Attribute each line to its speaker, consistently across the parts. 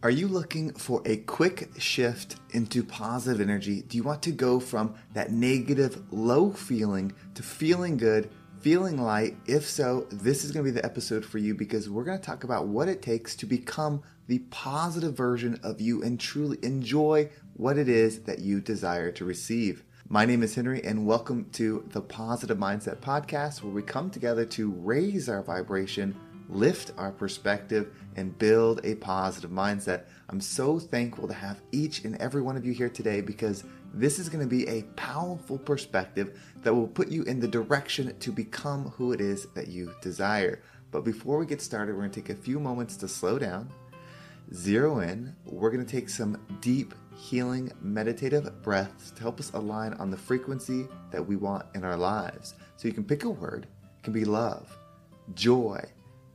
Speaker 1: Are you looking for a quick shift into positive energy? Do you want to go from that negative, low feeling to feeling good, feeling light? If so, this is going to be the episode for you because we're going to talk about what it takes to become the positive version of you and truly enjoy what it is that you desire to receive. My name is Henry, and welcome to the Positive Mindset Podcast, where we come together to raise our vibration, lift our perspective, and build a positive mindset. I'm so thankful to have each and every one of you here today because this is going to be a powerful perspective that will put you in the direction to become who it is that you desire. But before we get started, we're going to take a few moments to slow down, zero in. We're going to take some deep healing meditative breaths to help us align on the frequency that we want in our lives. So you can pick a word, it can be love, joy,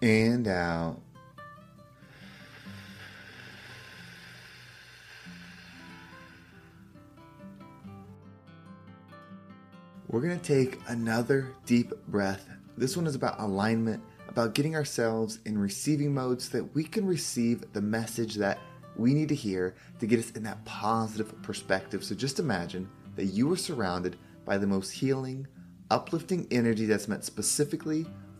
Speaker 1: And out. We're going to take another deep breath. This one is about alignment, about getting ourselves in receiving mode so that we can receive the message that we need to hear to get us in that positive perspective. So just imagine that you are surrounded by the most healing, uplifting energy that's meant specifically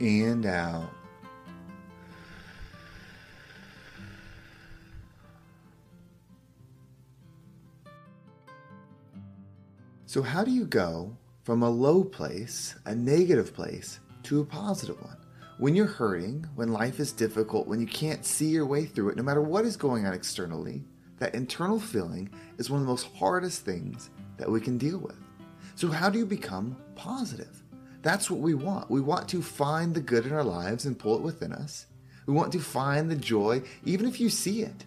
Speaker 1: And out. So, how do you go from a low place, a negative place, to a positive one? When you're hurting, when life is difficult, when you can't see your way through it, no matter what is going on externally, that internal feeling is one of the most hardest things that we can deal with. So, how do you become positive? That's what we want. We want to find the good in our lives and pull it within us. We want to find the joy, even if you see it.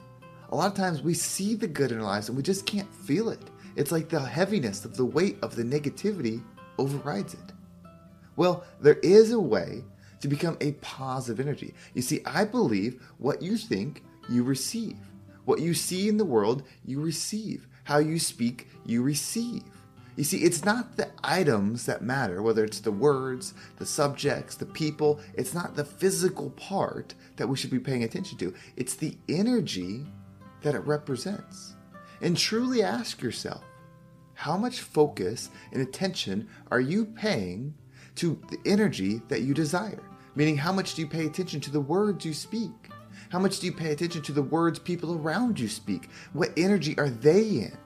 Speaker 1: A lot of times we see the good in our lives and we just can't feel it. It's like the heaviness of the weight of the negativity overrides it. Well, there is a way to become a positive energy. You see, I believe what you think, you receive. What you see in the world, you receive. How you speak, you receive. You see, it's not the items that matter, whether it's the words, the subjects, the people. It's not the physical part that we should be paying attention to. It's the energy that it represents and truly ask yourself how much focus and attention are you paying to the energy that you desire? Meaning, how much do you pay attention to the words you speak? How much do you pay attention to the words people around you speak? What energy are they in?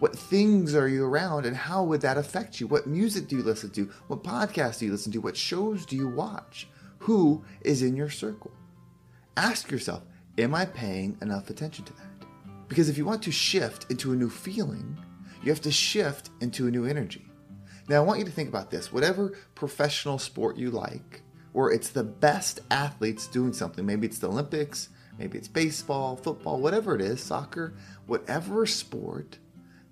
Speaker 1: What things are you around and how would that affect you? What music do you listen to? What podcasts do you listen to? What shows do you watch? Who is in your circle? Ask yourself, am I paying enough attention to that? Because if you want to shift into a new feeling, you have to shift into a new energy. Now, I want you to think about this whatever professional sport you like, or it's the best athletes doing something, maybe it's the Olympics, maybe it's baseball, football, whatever it is, soccer, whatever sport,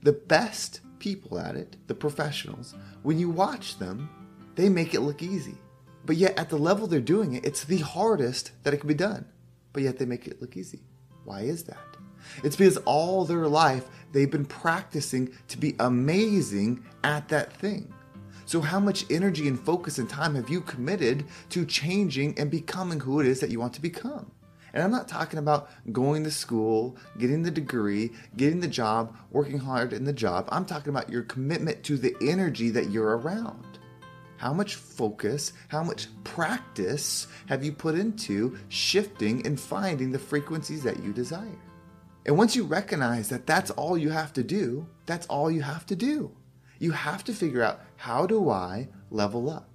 Speaker 1: the best people at it, the professionals, when you watch them, they make it look easy. But yet, at the level they're doing it, it's the hardest that it can be done. But yet, they make it look easy. Why is that? It's because all their life they've been practicing to be amazing at that thing. So, how much energy and focus and time have you committed to changing and becoming who it is that you want to become? And I'm not talking about going to school, getting the degree, getting the job, working hard in the job. I'm talking about your commitment to the energy that you're around. How much focus, how much practice have you put into shifting and finding the frequencies that you desire? And once you recognize that that's all you have to do, that's all you have to do. You have to figure out how do I level up?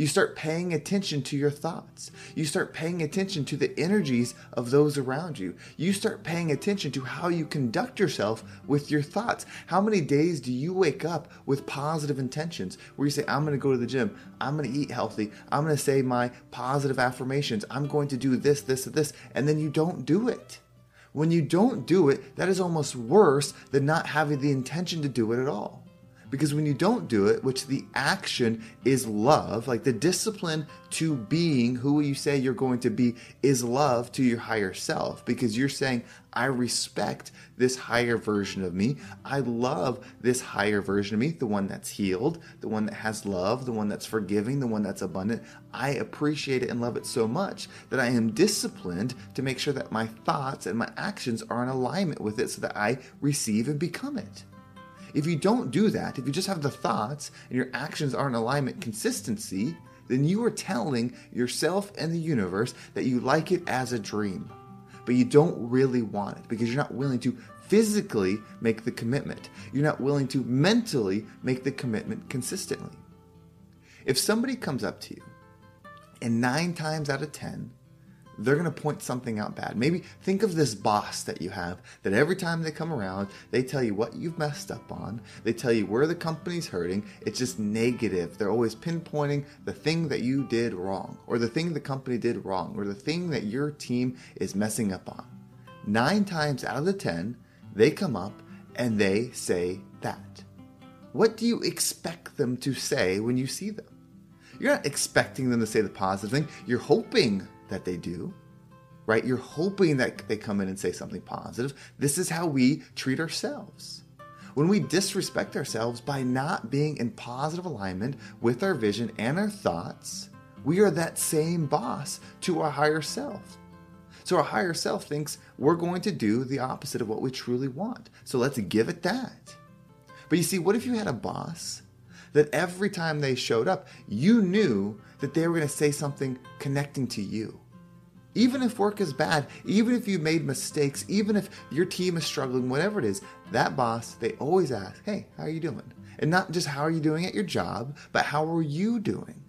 Speaker 1: You start paying attention to your thoughts. You start paying attention to the energies of those around you. You start paying attention to how you conduct yourself with your thoughts. How many days do you wake up with positive intentions where you say, I'm going to go to the gym, I'm going to eat healthy, I'm going to say my positive affirmations, I'm going to do this, this, and this, and then you don't do it. When you don't do it, that is almost worse than not having the intention to do it at all. Because when you don't do it, which the action is love, like the discipline to being who you say you're going to be is love to your higher self. Because you're saying, I respect this higher version of me. I love this higher version of me, the one that's healed, the one that has love, the one that's forgiving, the one that's abundant. I appreciate it and love it so much that I am disciplined to make sure that my thoughts and my actions are in alignment with it so that I receive and become it. If you don't do that, if you just have the thoughts and your actions are in alignment consistency, then you are telling yourself and the universe that you like it as a dream. But you don't really want it because you're not willing to physically make the commitment. You're not willing to mentally make the commitment consistently. If somebody comes up to you and nine times out of 10, they're going to point something out bad. Maybe think of this boss that you have that every time they come around, they tell you what you've messed up on. They tell you where the company's hurting. It's just negative. They're always pinpointing the thing that you did wrong, or the thing the company did wrong, or the thing that your team is messing up on. Nine times out of the ten, they come up and they say that. What do you expect them to say when you see them? You're not expecting them to say the positive thing. You're hoping that they do, right? You're hoping that they come in and say something positive. This is how we treat ourselves. When we disrespect ourselves by not being in positive alignment with our vision and our thoughts, we are that same boss to our higher self. So our higher self thinks we're going to do the opposite of what we truly want. So let's give it that. But you see, what if you had a boss that every time they showed up, you knew that they were going to say something connecting to you. Even if work is bad, even if you made mistakes, even if your team is struggling, whatever it is, that boss, they always ask, Hey, how are you doing? And not just how are you doing at your job, but how are you doing?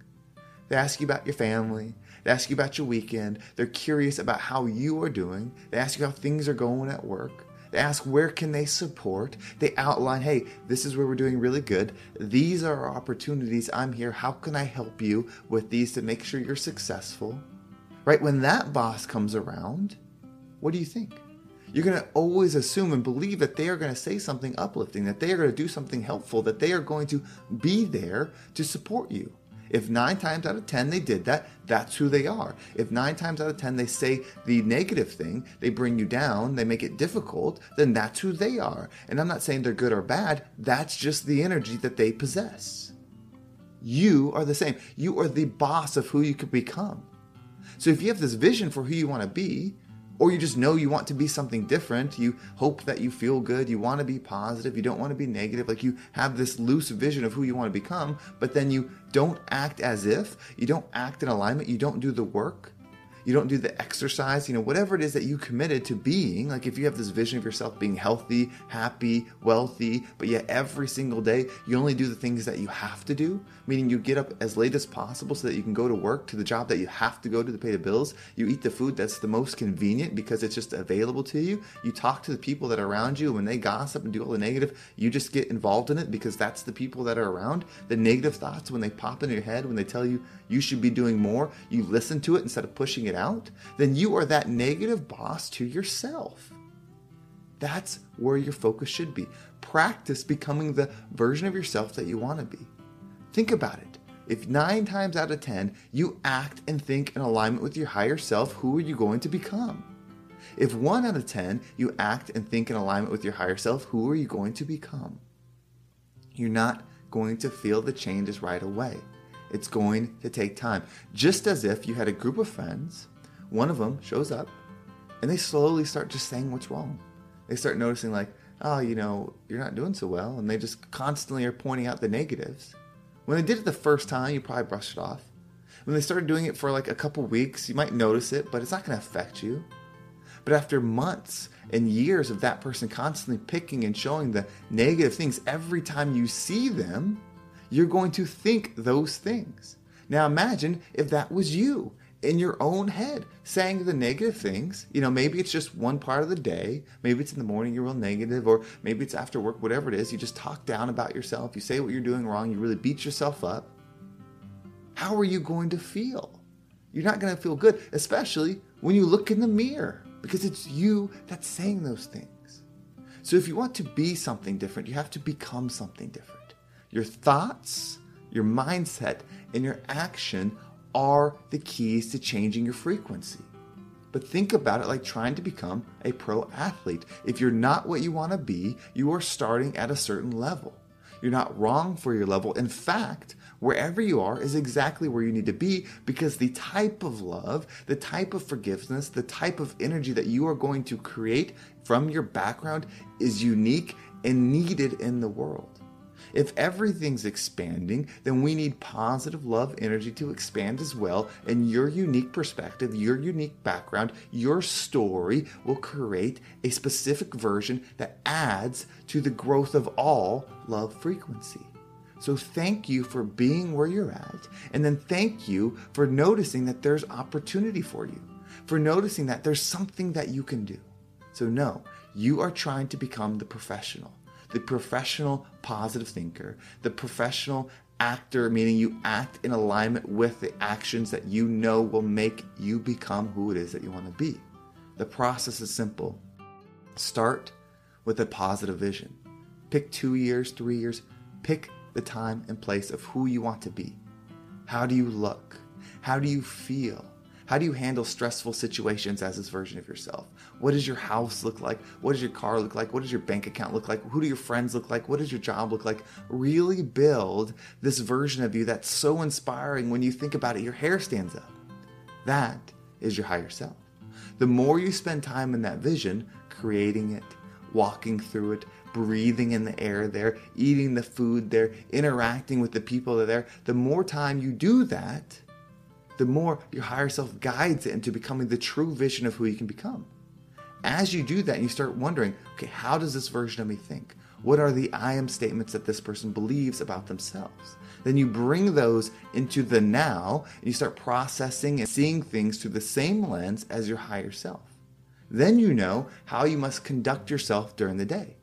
Speaker 1: They ask you about your family. They ask you about your weekend. They're curious about how you are doing. They ask you how things are going at work. They ask where can they support. They outline, hey, this is where we're doing really good. These are our opportunities. I'm here. How can I help you with these to make sure you're successful? Right? When that boss comes around, what do you think? You're going to always assume and believe that they are going to say something uplifting, that they are going to do something helpful, that they are going to be there to support you. If nine times out of 10 they did that, that's who they are. If nine times out of 10 they say the negative thing, they bring you down, they make it difficult, then that's who they are. And I'm not saying they're good or bad, that's just the energy that they possess. You are the same. You are the boss of who you could become. So if you have this vision for who you want to be, or you just know you want to be something different, you hope that you feel good, you want to be positive, you don't want to be negative, like you have this loose vision of who you want to become, but then you don't act as if, you don't act in alignment, you don't do the work, you don't do the exercise, you know, whatever it is that you committed to being. Like if you have this vision of yourself being healthy, happy, wealthy, but yet every single day you only do the things that you have to do, meaning you get up as late as possible so that you can go to work, to the job that you have to go to to pay the bills. You eat the food that's the most convenient because it's just available to you. You talk to the people that are around you. When they gossip and do all the negative, you just get involved in it because that's the people that are around. The negative thoughts, when they pop in your head, when they tell you you should be doing more, you listen to it instead of pushing it it out, then you are that negative boss to yourself. That's where your focus should be. Practice becoming the version of yourself that you want to be. Think about it. If nine times out of 10 you act and think in alignment with your higher self, who are you going to become? If one out of 10 you act and think in alignment with your higher self, who are you going to become? You're not going to feel the changes right away. It's going to take time. Just as if you had a group of friends, one of them shows up, and they slowly start just saying what's wrong they start noticing like, oh, you know, you're not doing so well, and they just constantly are pointing out the negatives. When they did it the first time, you probably brushed it off. When they started doing it for like a couple weeks, you might notice it, but it's not going to affect you. But after months and years of that person constantly picking and showing the negative things, every time you see them, you're going to think those things. Now imagine if that was you in your own head saying the negative things. You know, maybe it's just one part of the day. Maybe it's in the morning, you're real negative, or maybe it's after work, whatever it is. You just talk down about yourself. You say what you're doing wrong. You really beat yourself up. How are you going to feel? You're not going to feel good, especially when you look in the mirror, because it's you that's saying those things. So if you want to be something different, you have to become something different. Your thoughts, your mindset, and your action are the keys to changing your frequency. But think about it like trying to become a pro athlete. If you're not what you want to be, you are starting at a certain level. You're not wrong for your level. In fact, wherever you are is exactly where you need to be because the type of love, the type of forgiveness, the type of energy that you are going to create from your background is unique and needed in the world. If everything's expanding, then we need positive love energy to expand as well. And your unique perspective, your unique background, your story will create a specific version that adds to the growth of all love frequency. So thank you for being where you're at. And then thank you for noticing that there's opportunity for you, for noticing that there's something that you can do. So, no, you are trying to become the professional the professional positive thinker, the professional actor, meaning you act in alignment with the actions that you know will make you become who it is that you want to be. The process is simple. Start with a positive vision. Pick two years, three years, pick the time and place of who you want to be. How do you look? How do you feel? How do you handle stressful situations as this version of yourself? What does your house look like? What does your car look like? What does your bank account look like? Who do your friends look like? What does your job look like? Really build this version of you that's so inspiring when you think about it, your hair stands up. That is your higher self. The more you spend time in that vision, creating it, walking through it, breathing in the air there, eating the food there, interacting with the people that are there, the more time you do that, the more your higher self guides it into becoming the true vision of who you can become. As you do that, you start wondering, okay, how does this version of me think? What are the I am statements that this person believes about themselves? Then you bring those into the now and you start processing and seeing things through the same lens as your higher self. Then you know how you must conduct yourself during the day.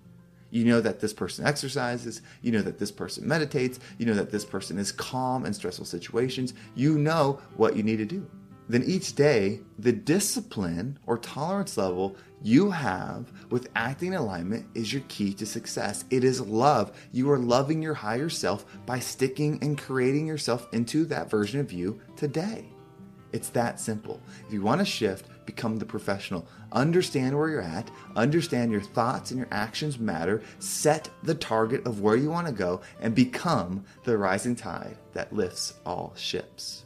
Speaker 1: You know that this person exercises. You know that this person meditates. You know that this person is calm in stressful situations. You know what you need to do. Then each day, the discipline or tolerance level you have with acting alignment is your key to success. It is love. You are loving your higher self by sticking and creating yourself into that version of you today. It's that simple. If you want to shift, become the professional. Understand where you're at, understand your thoughts and your actions matter, set the target of where you want to go, and become the rising tide that lifts all ships.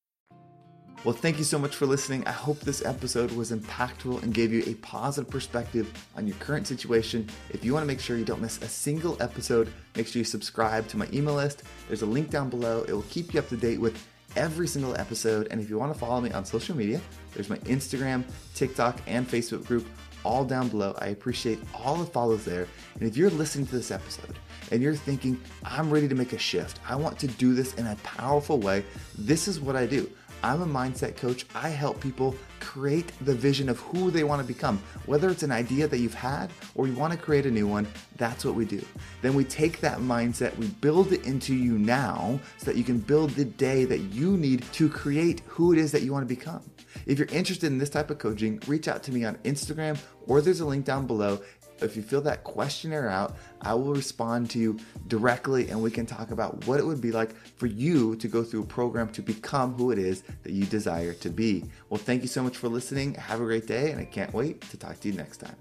Speaker 1: Well, thank you so much for listening. I hope this episode was impactful and gave you a positive perspective on your current situation. If you want to make sure you don't miss a single episode, make sure you subscribe to my email list. There's a link down below. It will keep you up to date with every single episode. And if you want to follow me on social media, there's my Instagram, TikTok, and Facebook group all down below. I appreciate all the follows there. And if you're listening to this episode and you're thinking, I'm ready to make a shift, I want to do this in a powerful way, this is what I do. I'm a mindset coach. I help people create the vision of who they want to become. Whether it's an idea that you've had or you want to create a new one, that's what we do. Then we take that mindset, we build it into you now so that you can build the day that you need to create who it is that you want to become. If you're interested in this type of coaching, reach out to me on Instagram or there's a link down below if you fill that questionnaire out, I will respond to you directly and we can talk about what it would be like for you to go through a program to become who it is that you desire to be. Well, thank you so much for listening. Have a great day, and I can't wait to talk to you next time.